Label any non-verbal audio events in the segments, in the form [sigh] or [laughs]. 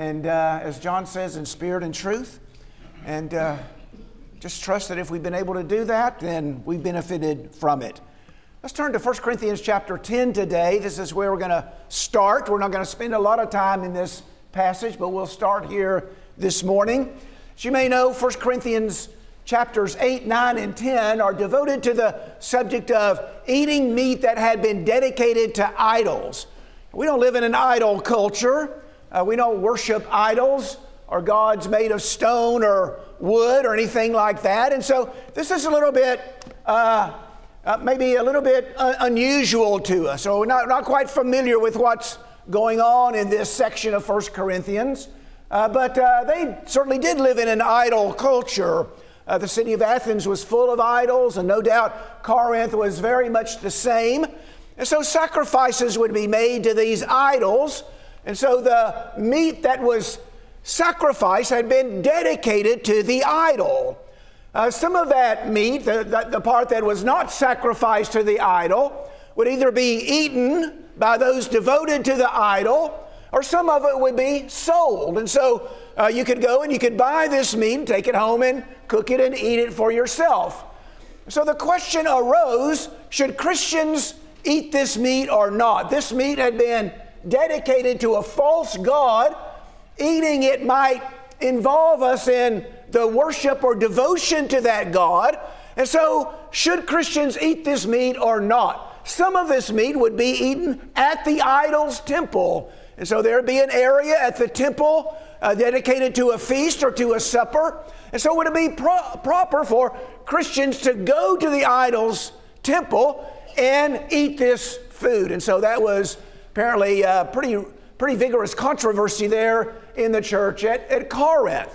and uh, as John says, in spirit and truth. And uh, just trust that if we've been able to do that, then we've benefited from it. Let's turn to 1 Corinthians chapter 10 today. This is where we're going to start. We're not going to spend a lot of time in this passage, but we'll start here this morning. As you may know, 1 Corinthians chapters 8, 9, and 10 are devoted to the subject of eating meat that had been dedicated to idols. We don't live in an idol culture. Uh, we don't worship idols or gods made of stone or wood or anything like that. And so this is a little bit, uh, uh, maybe a little bit unusual to us. or not, not quite familiar with what's going on in this section of 1 Corinthians. Uh, but uh, they certainly did live in an idol culture. Uh, the city of Athens was full of idols, and no doubt Corinth was very much the same. And so sacrifices would be made to these idols. And so the meat that was sacrificed had been dedicated to the idol. Uh, some of that meat, the, the, the part that was not sacrificed to the idol, would either be eaten by those devoted to the idol, or some of it would be sold. And so uh, you could go and you could buy this meat, take it home and cook it and eat it for yourself. So the question arose should Christians eat this meat or not? This meat had been dedicated to a false God, eating it might involve us in the worship or devotion to that God. And so, should Christians eat this meat or not? Some of this meat would be eaten at the idol's temple. And so, there'd be an area at the temple uh, dedicated to a feast or to a supper. And so, would it be pro- proper for Christians to go to the idol's temple and eat this food? And so, that was apparently uh, pretty, pretty vigorous controversy there in the church at, at Corinth.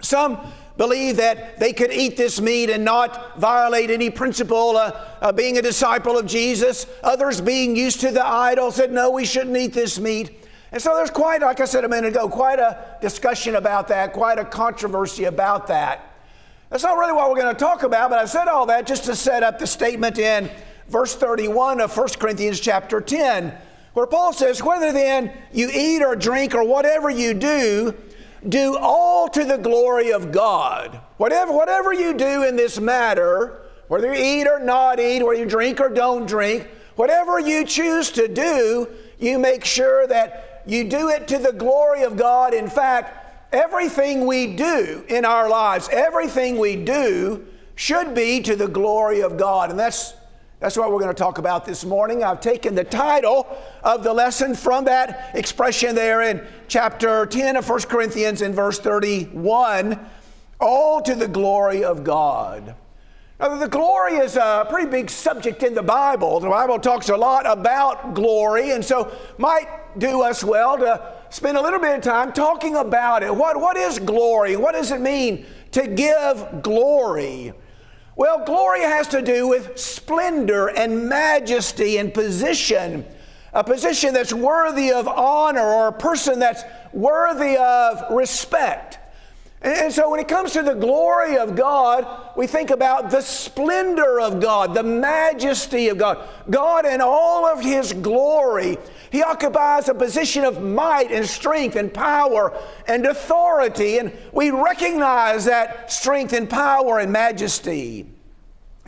Some believe that they could eat this meat and not violate any principle, uh, uh, being a disciple of Jesus. Others, being used to the idol, said, no, we shouldn't eat this meat. And so there's quite, like I said a minute ago, quite a discussion about that, quite a controversy about that. That's not really what we're going to talk about, but I said all that just to set up the statement in verse 31 of 1 Corinthians chapter 10 where Paul says, Whether then you eat or drink or whatever you do, do all to the glory of God. Whatever, whatever you do in this matter, whether you eat or not eat, whether you drink or don't drink, whatever you choose to do, you make sure that you do it to the glory of God. In fact, everything we do in our lives, everything we do should be to the glory of God. And that's that's what we're going to talk about this morning. I've taken the title of the lesson from that expression there in chapter 10 of 1 Corinthians in verse 31 all to the glory of God. Now, the glory is a pretty big subject in the Bible. The Bible talks a lot about glory, and so might do us well to spend a little bit of time talking about it. What, what is glory? What does it mean to give glory? Well, glory has to do with splendor and majesty and position, a position that's worthy of honor or a person that's worthy of respect. And so when it comes to the glory of God, we think about the splendor of God, the majesty of God. God in all of His glory. He occupies a position of might and strength and power and authority, and we recognize that strength and power and majesty.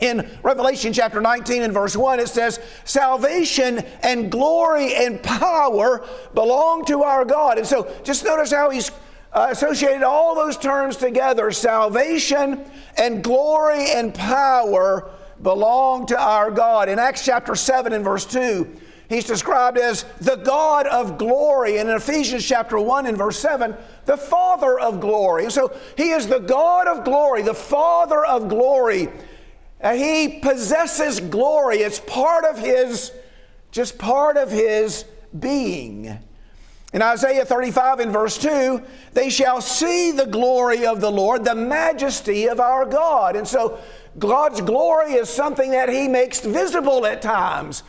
In Revelation chapter 19 and verse 1, it says, Salvation and glory and power belong to our God. And so just notice how he's uh, associated all those terms together salvation and glory and power belong to our God. In Acts chapter 7 and verse 2, he's described as the God of glory. And in Ephesians chapter 1 and verse 7, the Father of glory. And so he is the God of glory, the Father of glory. And he possesses glory. It's part of his, just part of his being. In Isaiah 35 in verse 2, they shall see the glory of the Lord, the majesty of our God. And so God's glory is something that He makes visible at times.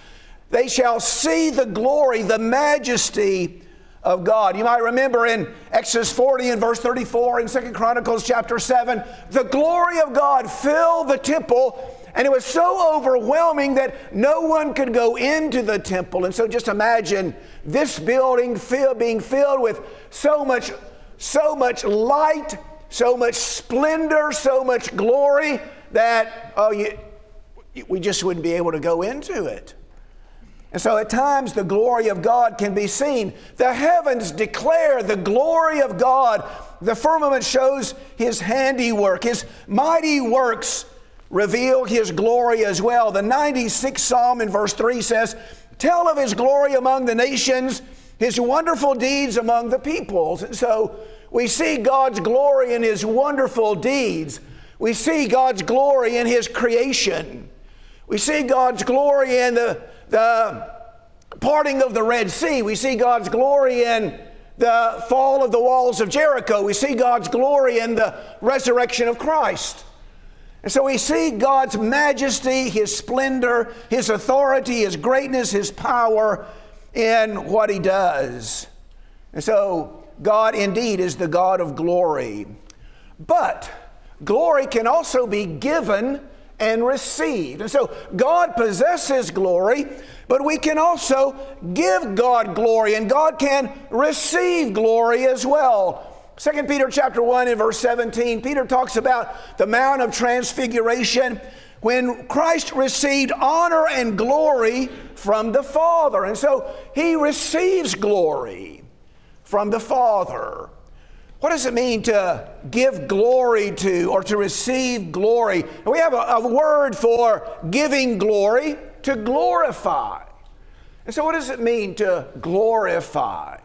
They shall see the glory, the majesty of God. You might remember in Exodus 40 and verse 34 in Second Chronicles chapter 7, the glory of God filled the temple And it was so overwhelming that no one could go into the temple. And so just imagine this building fill, being filled with so much, so much light, so much splendor, so much glory that, oh, you, we just wouldn't be able to go into it. And so at times the glory of God can be seen. The heavens declare the glory of God. The firmament shows his handiwork, his mighty works reveal his glory as well. The 96th Psalm in verse 3 says, Tell of his glory among the nations, his wonderful deeds among the peoples. And so we see God's glory in his wonderful deeds. We see God's glory in his creation. We see God's glory in the, the parting of the Red Sea. We see God's glory in the fall of the walls of Jericho. We see God's glory in the resurrection of Christ. And so we see God's majesty, His splendor, His authority, His greatness, His power in what He does. And so God indeed is the God of glory. But glory can also be given and received. And so God possesses glory, but we can also give God glory, and God can receive glory as well. 2 Peter chapter 1 and verse 17, Peter talks about the Mount of Transfiguration when Christ received honor and glory from the Father. And so he receives glory from the Father. What does it mean to give glory to or to receive glory? We have a, a, word for giving glory, to glorify. And so, what does it mean to glorify?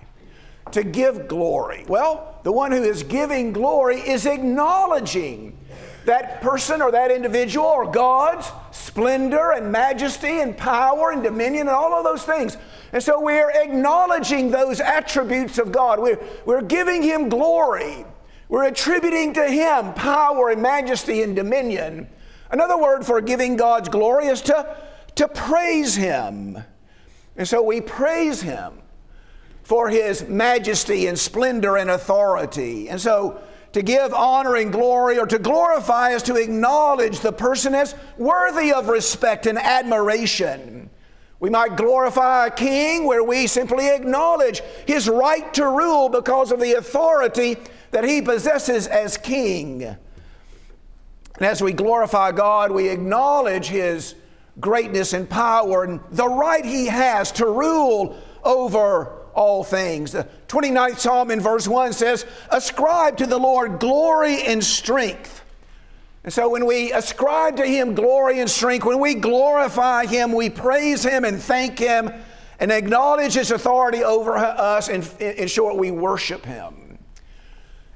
to give glory? Well, the one who is giving glory is acknowledging that person or that individual or God's splendor and majesty and power and dominion and all of those things. And so we're acknowledging those attributes of God. We're, we're giving Him glory. We're attributing to Him power and majesty and dominion. Another word for giving God's glory is to, to praise Him. And so we praise Him for his majesty and splendor and authority. And so, to give honor and glory or to glorify is to acknowledge the person as worthy of respect and admiration. We might glorify a king where we simply acknowledge his right to rule because of the authority that he possesses as king. And as we glorify God, we acknowledge his greatness and power and the right he has to rule over all things. The 29th Psalm in verse 1 says, Ascribe to the Lord glory and strength. And so when we ascribe to Him glory and strength, when we glorify Him, we praise Him and thank Him and acknowledge His authority over us, and in short, we worship Him.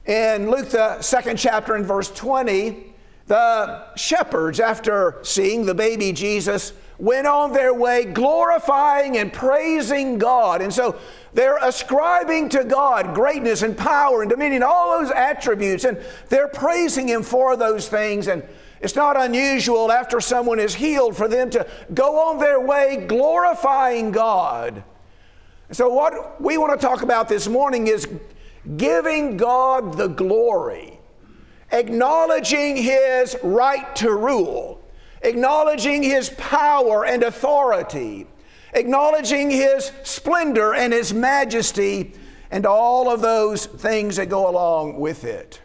In Luke, the second chapter, in verse 20, the shepherds, after seeing the baby Jesus, went on their way glorifying and praising God. And so they're ascribing to God greatness and power and dominion, all those attributes, and they're praising Him for those things. And it's not unusual after someone is healed for them to go on their way glorifying God. So, what we want to talk about this morning is giving God the glory, acknowledging His right to rule, acknowledging His power and authority acknowledging His splendor and His majesty and all of those things that go along with it.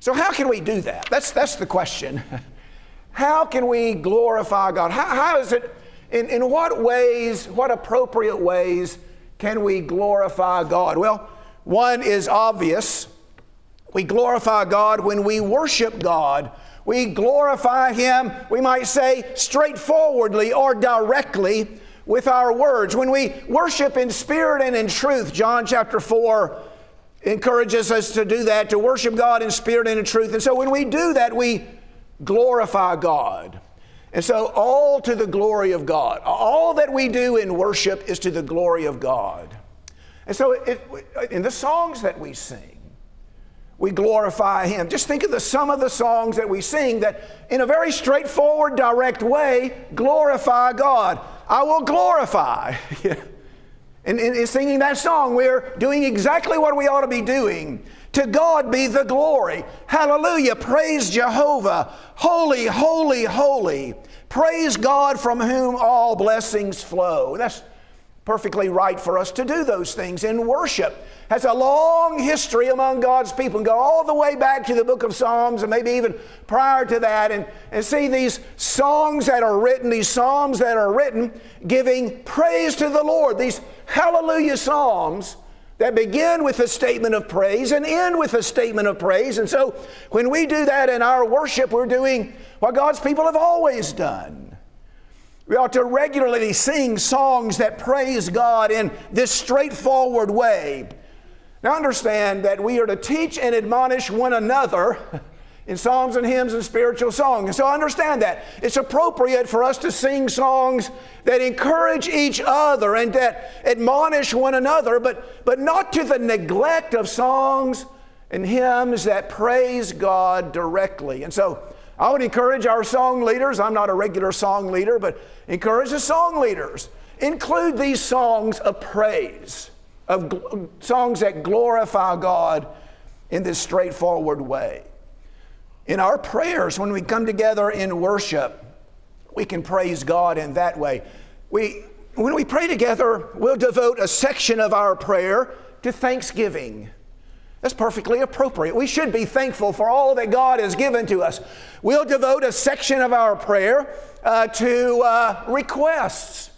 So, how can we do that? That's, that's the question. [laughs] How can we glorify God? How, how is it, in, in what ways, what appropriate ways can we glorify God? Well, one is obvious. We glorify God when we worship God. We glorify Him, we might say, straightforwardly or directly with our words. When we worship in spirit and in truth, John chapter 4 encourages us to do that, to worship God in spirit and in truth. And so when we do that, we glorify God. And so, all to the glory of God. All that we do in worship is to the glory of God. And so, it, in the songs that we sing, we glorify Him. Just think of the sum of the songs that we sing that, in a very straightforward, direct way, glorify God. I will glorify. [laughs] and in singing that song, we're doing exactly what we ought to be doing To God be the glory. Hallelujah. Praise Jehovah. Holy, holy, holy. Praise God from whom all blessings flow. That's perfectly right for us to do those things in worship. Has a long history among God's people and go all the way back to the book of Psalms and maybe even prior to that and, and see these songs that are written, these psalms that are written giving praise to the Lord, these hallelujah psalms that begin with a statement of praise and end with a statement of praise. And so when we do that in our worship, we're doing what God's people have always done. We ought to regularly sing songs that praise God in this straightforward way. Now, understand that we are to teach and admonish one another [laughs] in psalms and hymns and spiritual songs. And so, understand that. It's appropriate for us to sing songs that encourage each other and that admonish one another, but, but not to the neglect of songs and hymns that praise God directly. And so, I would encourage our song leaders, I'm not a regular song leader, but encourage the song leaders. Include these songs of praise, of gl- songs that glorify God in this straightforward way. In our prayers, when we come together in worship, we can praise God in that way. We, when we pray together, we'll devote a section of our prayer to thanksgiving. That's perfectly appropriate. We should be thankful for all that God has given to us. We'll devote a section of our prayer uh, to uh, requests.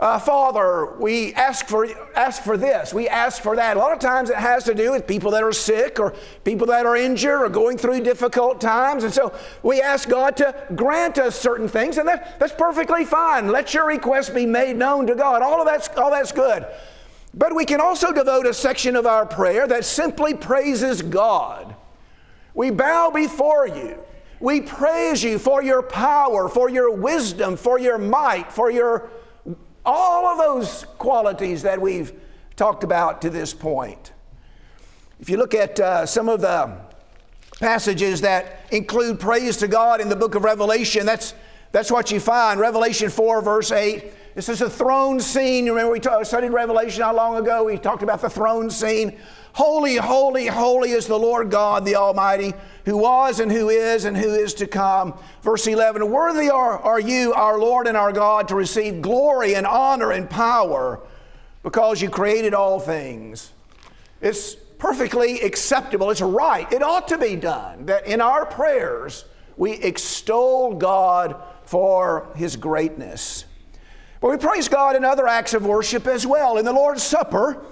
Uh, Father, we ask for, ask for this, we ask for that. A lot of times it has to do with people that are sick or people that are injured or going through difficult times. And so we ask God to grant us certain things, and that, that's perfectly fine. Let your request be made known to God. All of that's, all that's good. But we can also devote a section of our prayer that simply praises God. We bow before you. We praise you for your power, for your wisdom, for your might, for your all of those qualities that we've talked about to this point. If you look at uh, some of the passages that include praise to God in the book of Revelation, that's, that's what you find. Revelation 4, verse 8 this is a throne scene. You remember we studied Revelation not long ago? We talked about the throne scene. Holy, holy, holy is the Lord God, the Almighty, who was and who is and who is to come. Verse 11 Worthy are, are you, our Lord and our God, to receive glory and honor and power because you created all things. It's perfectly acceptable. It's right. It ought to be done that in our prayers we extol God for his greatness. But we praise God in other acts of worship as well. In the Lord's Supper,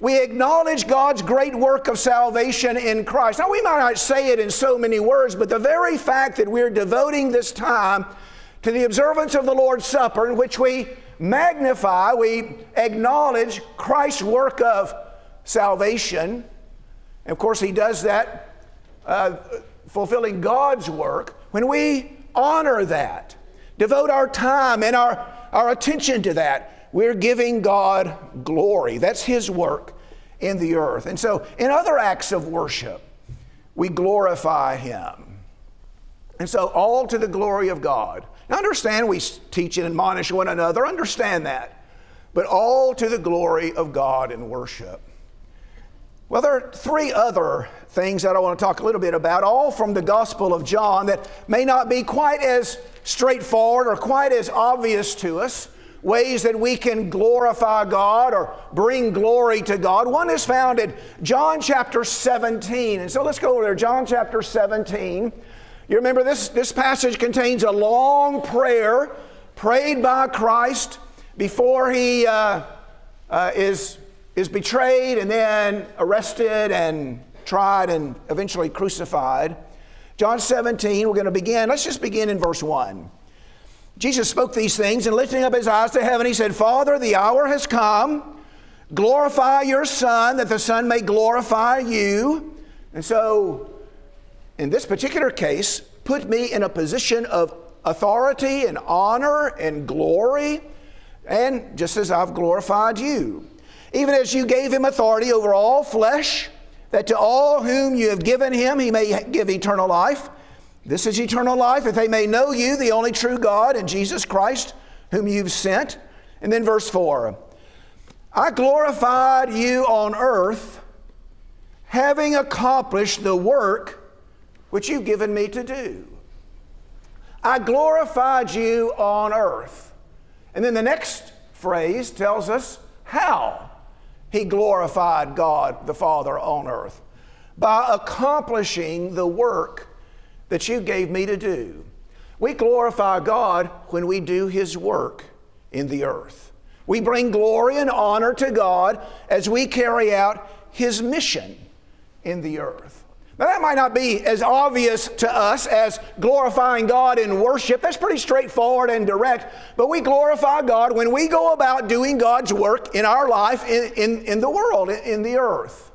we acknowledge God's great work of salvation in Christ. Now, we might not say it in so many words, but the very fact that we're devoting this time to the observance of the Lord's Supper, in which we magnify, we acknowledge Christ's work of salvation. And of course, He does that uh, fulfilling God's work. When we honor that, devote our time and our our attention to that. We're giving God glory. That's His work in the earth. And so, in other acts of worship, we glorify Him. And so, all to the glory of God. Now, understand we teach and admonish one another, understand that. But all to the glory of God in worship. Well, there are three other things that I want to talk a little bit about, all from the Gospel of John that may not be quite as straightforward or quite as obvious to us ways that we can glorify God or bring glory to God. One is found in John chapter 17. And so let's go over there, John chapter 17. You remember this, this passage contains a long prayer prayed by Christ before he uh, uh, is, is betrayed and then arrested and tried and eventually crucified. John 17, we're going to begin. Let's just begin in verse 1. Jesus spoke these things and lifting up his eyes to heaven, he said, Father, the hour has come. Glorify your Son, that the Son may glorify you. And so, in this particular case, put me in a position of authority and honor and glory, and just as I've glorified you. Even as you gave him authority over all flesh that to all whom you have given him, he may give eternal life. This is eternal life, that they may know you, the only true God, and Jesus Christ, whom you've sent. And then verse 4 I glorified you on earth. having accomplished the work which you've given me to do. I glorified you on earth. And then the next phrase tells us how he glorified God the Father on earth by accomplishing the work that you gave me to do. We glorify God when we do his work in the earth. We bring glory and honor to God as we carry out his mission in the earth. Now, that might not be as obvious to us as glorifying God in worship. That's pretty straightforward and direct. But we glorify God when we go about doing God's work in our life, in, in, in the world, in, in the earth.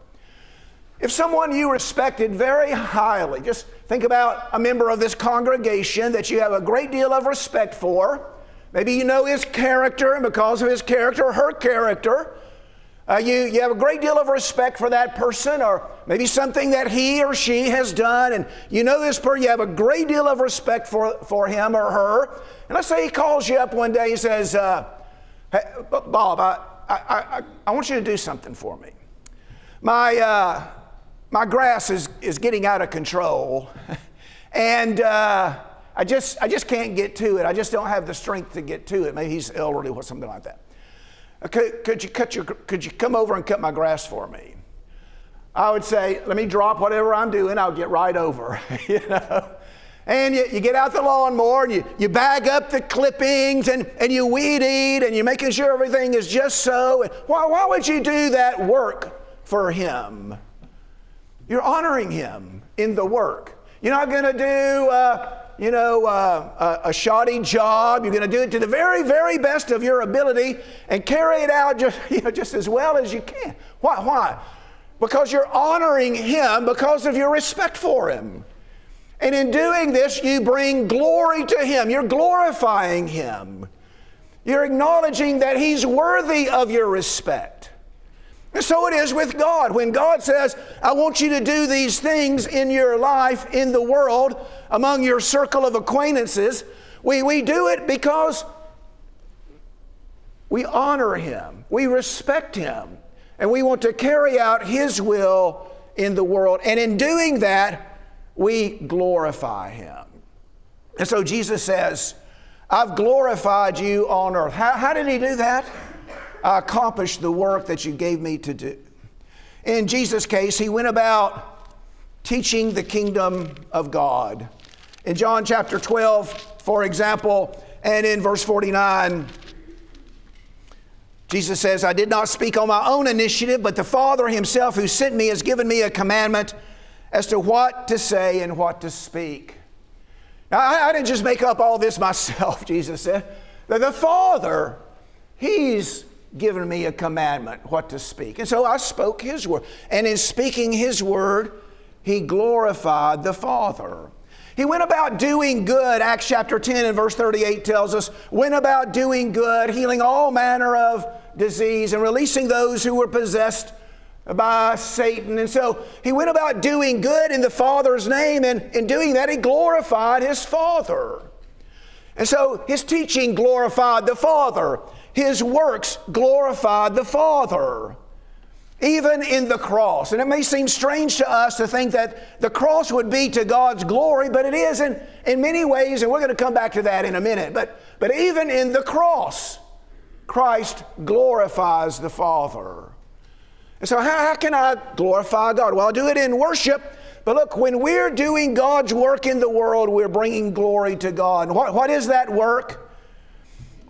If someone you respected very highly, just think about a member of this congregation that you have a great deal of respect for. Maybe you know his character, and because of his character her character, uh, you, you have a great deal of respect for that person, or maybe something that he or she has done, and you know this person, you have a great deal of respect for, for him or her. And let's say he calls you up one day and says, uh, hey, Bob, I, I, I, I, want you to do something for me. My, uh, my grass is, is getting out of control, [laughs] and uh, I, just, I just can't get to it. I just don't have the strength to get to it. Maybe he's elderly or something like that. Could, could, you cut your, could you come over and cut my grass for me? I would say, let me drop whatever I'm doing, I'll get right over, [laughs] you know. And you, you, get out the lawnmower and you, you bag up the clippings and, and you weed eat and you're making sure everything is just so. And Why, why would you do that work for Him? You're honoring Him in the work. You're not going to do, uh, you know, uh, a, a, shoddy job. You're going to do it to the very, very best of your ability and carry it out just, [laughs] you know, just as well as you can. Why? Why? Because you're honoring Him because of your respect for Him. And in doing this, you bring glory to Him. You're glorifying Him. You're acknowledging that He's worthy of your respect. And so it is with God. When God says, I want you to do these things in your life, in the world, among your circle of acquaintances, we, we do it because we honor Him, we respect Him, and we want to carry out His will in the world. And in doing that, we glorify Him. And so Jesus says, I've glorified you on earth. How, how did He do that? I accomplished the work that you gave me to do. In Jesus' case, he went about teaching the kingdom of God. In John chapter 12, for example, and in verse 49, Jesus says, I did not speak on my own initiative, but the Father Himself who sent me has given me a commandment as to what to say and what to speak. Now, I, I didn't just make up all this [laughs] myself, Jesus said. The Father, He's given me a commandment what to speak. And so I spoke his word. And in speaking his word, he glorified the Father. He went about doing good. Acts chapter 10 and verse 38 tells us, went about doing good, healing all manner of disease and releasing those who were possessed by Satan. And so he went about doing good in the Father's name, and in doing that, he glorified his Father. And so his teaching glorified the Father his works glorified the Father, even in the cross. And it may seem strange to us to think that the cross would be to God's glory, but it is in, in many ways, and we're going to come back to that in a minute. But, but even in the cross, Christ glorifies the Father. And so, how, how can I glorify God? Well, I do it in worship. But look, when we're doing God's work in the world, we're bringing glory to God. What, what is that work?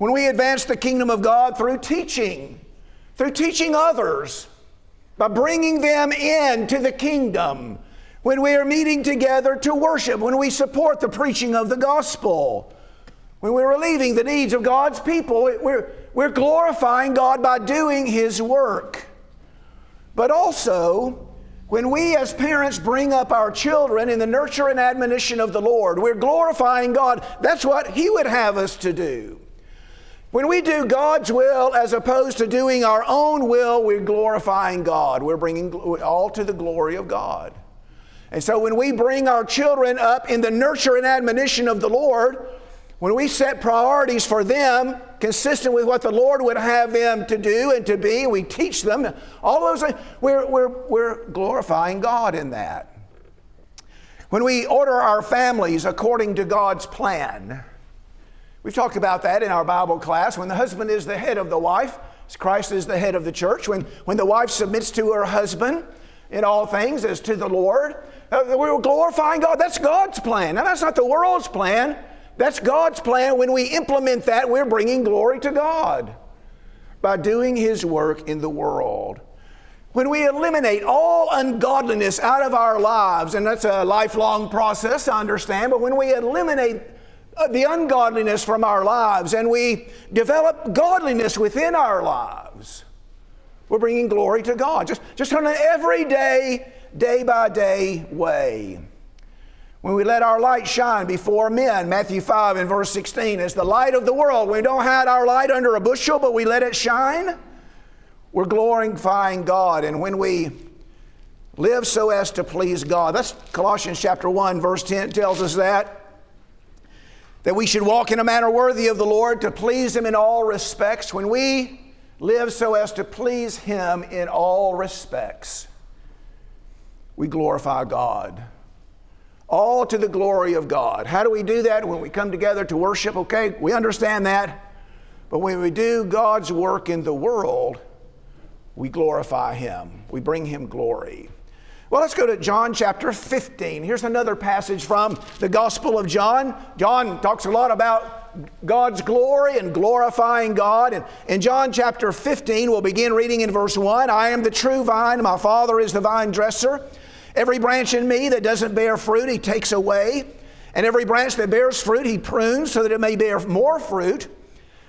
When we advance the kingdom of God through teaching, through teaching others, by bringing them into the kingdom, when we are meeting together to worship, when we support the preaching of the gospel, when we're relieving the needs of God's people, we're, we're glorifying God by doing His work. But also, when we as parents bring up our children in the nurture and admonition of the Lord, we're glorifying God. That's what He would have us to do. When we do God's will as opposed to doing our own will, we're glorifying God. We're bringing all to the glory of God. And so when we bring our children up in the nurture and admonition of the Lord, when we set priorities for them consistent with what the Lord would have them to do and to be, we teach them, all those things, we're, we're, we're glorifying God in that. When we order our families according to God's plan, we've talked about that in our Bible class. When the husband is the head of the wife, Christ is the head of the church. When, when the wife submits to her husband in all things as to the Lord, uh, we're glorifying God. That's God's plan. Now, that's not the world's plan. That's God's plan. When we implement that, we're bringing glory to God by doing His work in the world. When we eliminate all ungodliness out of our lives, and that's a lifelong process, I understand, but when we eliminate Uh, the ungodliness from our lives and we develop godliness within our lives, we're bringing glory to God. Just, just on an everyday, day by day way. When we let our light shine before men, Matthew 5 and verse 16, as the light of the world. We don't hide our light under a bushel, but we let it shine we're glorifying God. And when we live so as to please God, that's Colossians chapter 1, verse 10 tells us that. That we should walk in a manner worthy of the Lord to please Him in all respects. When we live so as to please Him in all respects, we glorify God. All to the glory of God. How do we do that? When we come together to worship, okay, we understand that. But when we do God's work in the world, we glorify him, we bring him glory. Well, let's go to John chapter 15. Here's another passage from the Gospel of John. John talks a lot about God's glory and glorifying God. And in John chapter 15, we'll begin reading in verse 1 I am the true vine, my Father is the vine dresser. Every branch in me that doesn't bear fruit, he takes away. And every branch that bears fruit, he prunes so that it may bear more fruit.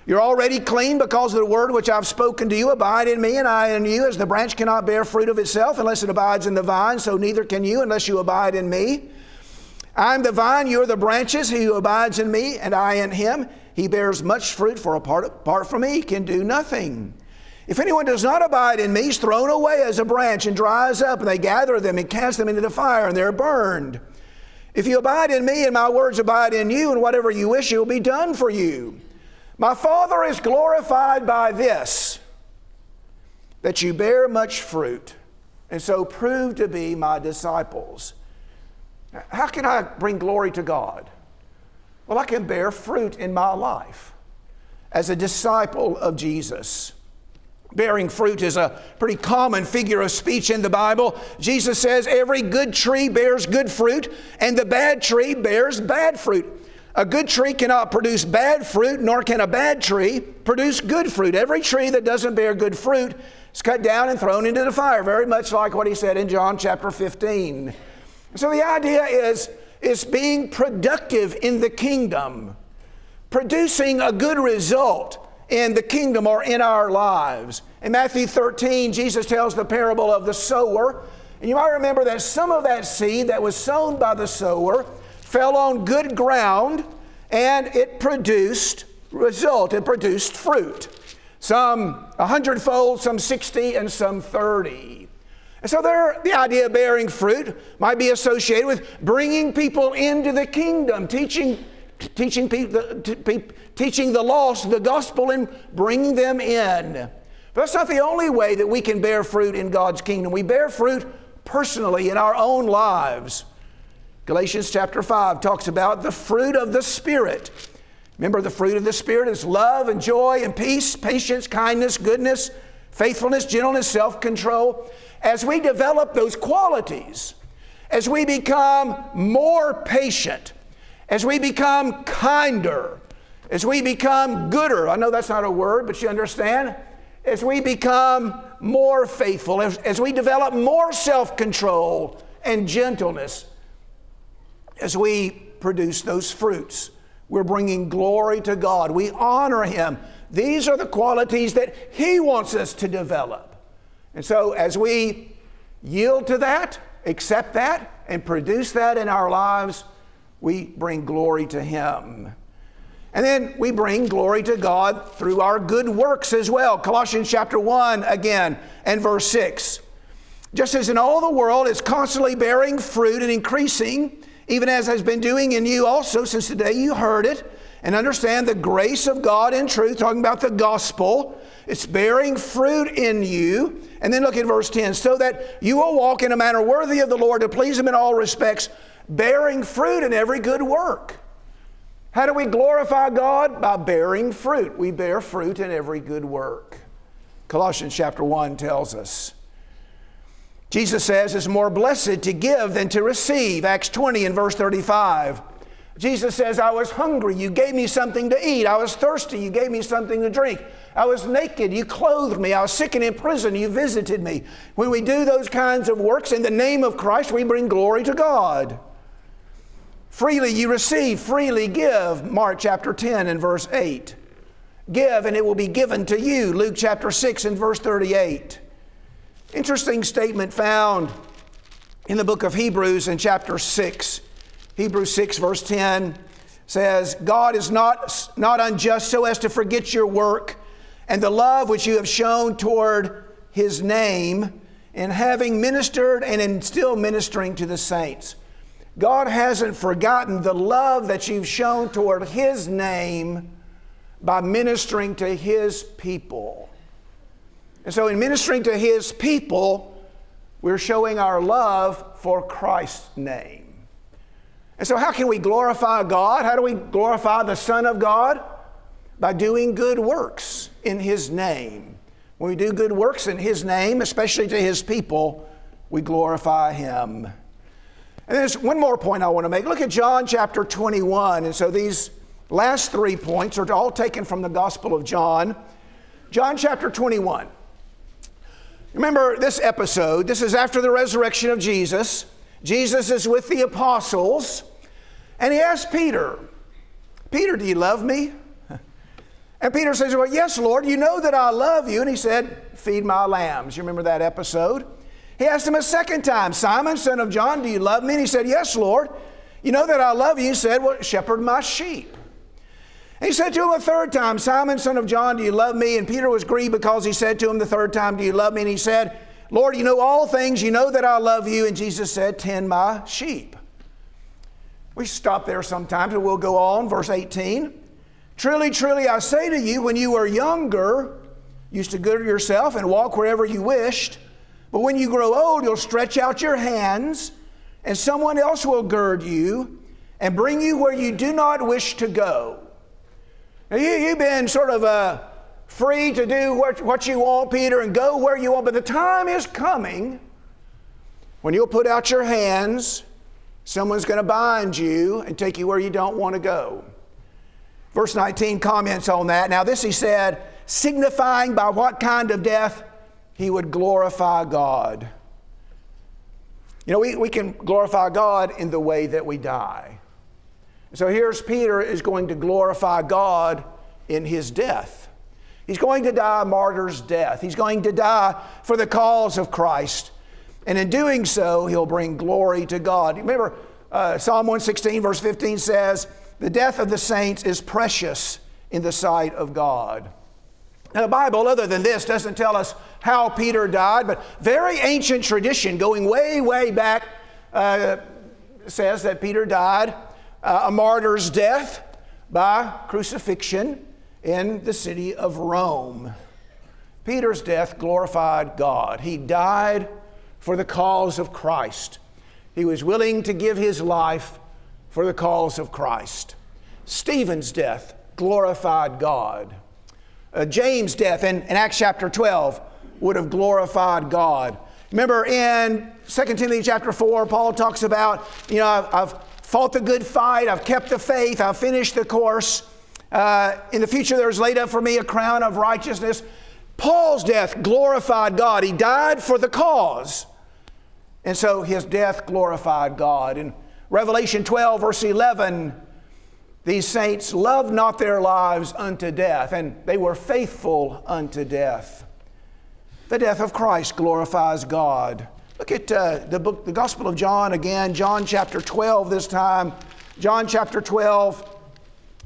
You're already clean because of the word which I've spoken to you. Abide in me, and I in you. As the branch cannot bear fruit of itself unless it abides in the vine, so neither can you unless you abide in me. I am the vine, you are the branches. He who abides in me, and I in him, he bears much fruit, for apart, apart from me, he can do nothing. If anyone does not abide in me, he's thrown away as a branch and dries up, and they gather them and cast them into the fire, and they're burned. If you abide in me, and my words abide in you, and whatever you wish, it will be done for you. My Father is glorified by this, that you bear much fruit, and so prove to be my disciples. How can I bring glory to God? Well, I can bear fruit in my life as a disciple of Jesus. Bearing fruit is a pretty common figure of speech in the Bible. Jesus says every good tree bears good fruit, and the bad tree bears bad fruit. A good tree cannot produce bad fruit, nor can a bad tree produce good fruit. Every tree that doesn't bear good fruit is cut down and thrown into the fire, very much like what he said in John chapter 15. So the idea is, is being productive in the kingdom, producing a good result in the kingdom or in our lives. In Matthew 13, Jesus tells the parable of the sower. And you might remember that some of that seed that was sown by the sower fell on good ground and it produced result it produced fruit. Some a hundredfold some 60 and some 30 and so there, the idea of bearing fruit might be associated with bringing people into the kingdom teaching teaching people teaching the lost the gospel and bringing them in. But that's not the only way that we can bear fruit in god's kingdom. We bear fruit personally in our own lives Galatians chapter 5 talks about the fruit of the Spirit. Remember, the fruit of the Spirit is love and joy and peace, patience, kindness, goodness, faithfulness, gentleness, self control. As we develop those qualities, as we become more patient, as we become kinder, as we become gooder, I know that's not a word, but you understand, as we become more faithful, as, as we develop more self control and gentleness, as we produce those fruits. We're bringing glory to God. We honor Him. These are the qualities that He wants us to develop. And so, as we yield to that, accept that, and produce that in our lives, we bring glory to Him. And then we bring glory to God through our good works as well. Colossians chapter 1 again and verse 6. Just as in all the world it's constantly bearing fruit and increasing, even as has been doing in you also since the day you heard it and understand the grace of God in truth, talking about the gospel. It's bearing fruit in you. And then look at verse 10 so that you will walk in a manner worthy of the Lord to please Him in all respects, bearing fruit in every good work. How do we glorify God? By bearing fruit. We bear fruit in every good work. Colossians chapter 1 tells us. Jesus says it's more blessed to give than to receive. Acts 20 and verse 35. Jesus says, I was hungry, you gave me something to eat. I was thirsty, you gave me something to drink. I was naked, you clothed me. I was sick and in prison, you visited me. When we do those kinds of works in the name of Christ, we bring glory to God. Freely you receive, freely give. Mark chapter 10 and verse 8. Give and it will be given to you. Luke chapter 6 and verse 38. Interesting statement found in the book of Hebrews in chapter 6. Hebrews 6, verse 10 says, God is not, not unjust so as to forget your work and the love which you have shown toward his name in having ministered and in still ministering to the saints. God hasn't forgotten the love that you've shown toward his name by ministering to his people. And so, in ministering to his people, we're showing our love for Christ's name. And so, how can we glorify God? How do we glorify the Son of God? By doing good works in His name. When we do good works in His name, especially to His people, we glorify Him. And there's one more point I want to make. Look at John chapter 21. And so these last three points are all taken from the Gospel of John. John chapter 21. Remember this episode, this is after the resurrection of Jesus. Jesus is with the apostles, and he asks Peter, Peter, do you love me? [laughs] And Peter says, Well, yes, Lord, you know that I love you. And he said, Feed my lambs. You remember that episode? He asked him a second time, Simon, son of John, do you love me? And he said, Yes, Lord. You know that I love you. He said, Well, shepherd my sheep. He said to him a third time, Simon, son of John, do you love me? And Peter was grieved because he said to him the third time, Do you love me? And he said, Lord, you know all things. You know that I love you. And Jesus said, Tend my sheep. We stop there sometimes and we'll go on. Verse 18. Truly, truly, I say to you, when you were younger, you used to gird yourself and walk wherever you wished. But when you grow old, you'll stretch out your hands, and someone else will gird you and bring you where you do not wish to go. Now, you, you've been sort of uh, free to do what, what you want, Peter, and go where you want, but the time is coming when you'll put out your hands, someone's going to bind you and take you where you don't want to go. Verse 19 comments on that. Now, this he said, signifying by what kind of death he would glorify God. You know, we, we can glorify God in the way that we die. So here's Peter is going to glorify God in his death. He's going to die a martyr's death. He's going to die for the cause of Christ. And in doing so, he'll bring glory to God. Remember, uh, Psalm 116, verse 15 says, The death of the saints is precious in the sight of God. Now, the Bible, other than this, doesn't tell us how Peter died, but very ancient tradition going way, way back uh, says that Peter died uh, a martyr's death by crucifixion in the city of Rome. Peter's death glorified God. He died for the cause of Christ. He was willing to give his life for the cause of Christ. Stephen's death glorified God. Uh, James' death in, in Acts chapter 12 would have glorified God. Remember in 2 Timothy chapter 4, Paul talks about, you know, I've, I've fought the good fight, I've kept the faith, I've finished the course. Uh, in the future, there's laid up for me a crown of righteousness. Paul's death glorified God. He died for the cause. And so his death glorified God. In Revelation 12, verse 11, these saints loved not their lives unto death, and they were faithful unto death. The death of Christ glorifies God. Look at uh, the book, the Gospel of John again, John chapter 12 this time. John chapter 12.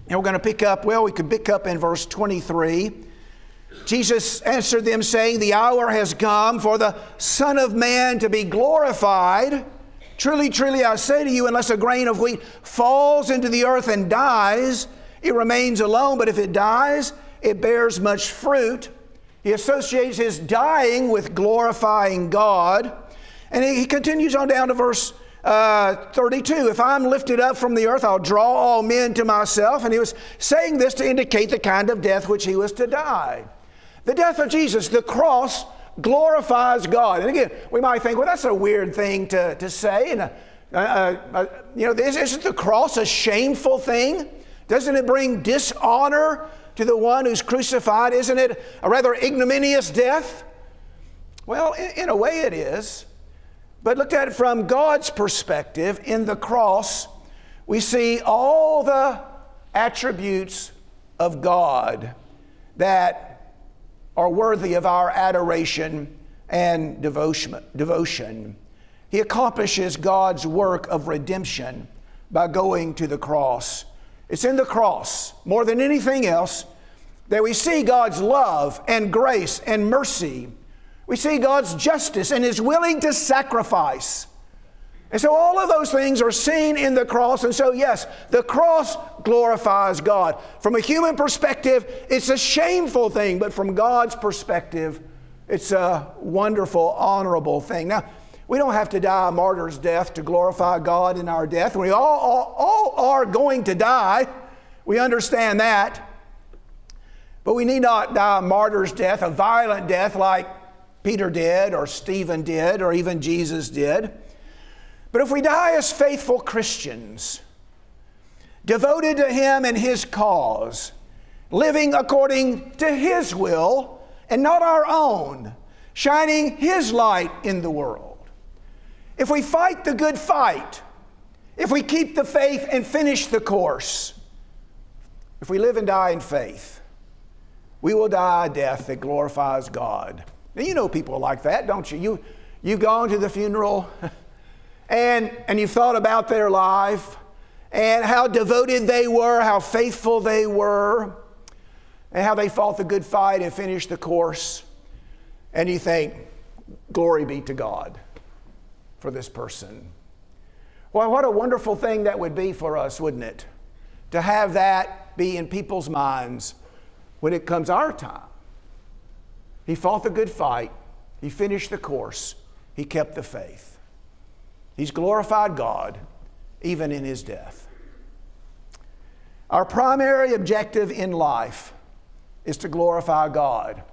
And we're going to pick up, well, we could pick up in verse 23. Jesus answered them, saying, The hour has come for the Son of Man to be glorified. Truly, truly, I say to you, unless a grain of wheat falls into the earth and dies, it remains alone, but if it dies, it bears much fruit. He associates his dying with glorifying God. And he continues on down to verse uh, 32 If I'm lifted up from the earth, I'll draw all men to myself. And he was saying this to indicate the kind of death which he was to die. The death of Jesus, the cross, glorifies God. And again, we might think, well, that's a weird thing to, to say. And, uh, uh, uh you know, isn't the cross a shameful thing? Doesn't it bring dishonor to the one who's crucified? Isn't it a rather ignominious death? Well, in, in a way it is. But looked at it from God's perspective, in the cross, we see all the attributes of God that are worthy of our adoration and devotion. devotion. He accomplishes God's work of redemption by going to the cross. It's in the cross, more than anything else, that we see God's love and grace and mercy. We see God's justice and His willing to sacrifice. And so all of those things are seen in the cross. And so, yes, the cross glorifies God. From a human perspective, it's a shameful thing, but from God's perspective, it's a wonderful, honorable thing. Now, we don't have to die a martyr's death to glorify God in our death. We all, all, all are going to die. We understand that. But we need not die a martyr's death, a violent death like Peter did, or Stephen did, or even Jesus did. But if we die as faithful Christians, devoted to Him and His cause, living according to His will and not our own, shining His light in the world, if we fight the good fight, if we keep the faith and finish the course, if we live and die in faith, we will die a death that glorifies God. Now, you know people like that, don't you? you you've gone to the funeral [laughs] and, and you've thought about their life and how devoted they were, how faithful they were, and how they fought the good fight and finished the course. And you think, glory be to God for this person. Well, what a wonderful thing that would be for us, wouldn't it? To have that be in people's minds when it comes our time. He fought the good fight, he finished the course, he kept the faith. He's glorified God even in his death. Our primary objective in life is to glorify God.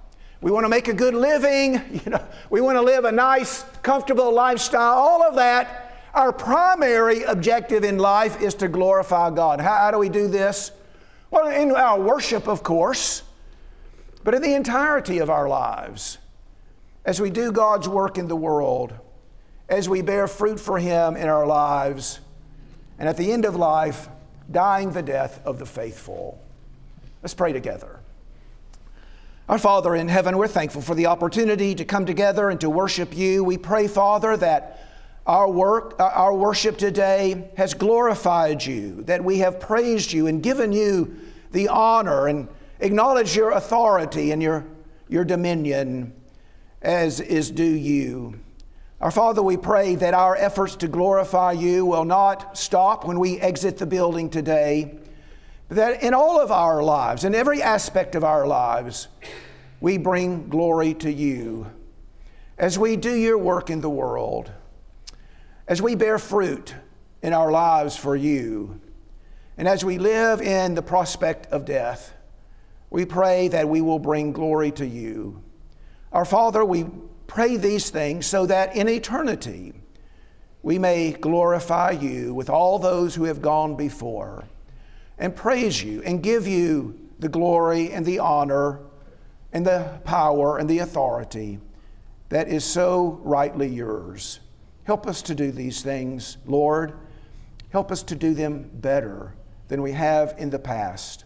We want to make a good living. [laughs] You know, we want to live a nice, comfortable lifestyle. All of that. Our primary objective in life is to glorify God. How, how do we do this? Well, in our worship, of course, but in the entirety of our lives, as we do God's work in the world, as we bear fruit for Him in our lives, and at the end of life, dying the death of the faithful. Let's pray together. Our Father in heaven, we're thankful for the opportunity to come together and to worship you. We pray, Father, that our work, uh, our worship today has glorified you, that we have praised you and given you the honor and acknowledged your authority and your, your dominion as is due you. Our Father, we pray that our efforts to glorify you will not stop when we exit the building today but that in all of our lives, in every aspect of our lives, we bring glory to you. As we do your work in the world, as we bear fruit in our lives for you, and as we live in the prospect of death, we pray that we will bring glory to you. Our Father, we pray these things so that in eternity we may glorify you with all those who have gone before and praise you and give you the glory and the honor and the power and the authority that is so rightly yours. Help us to do these things, Lord. Help us to do them better than we have in the past.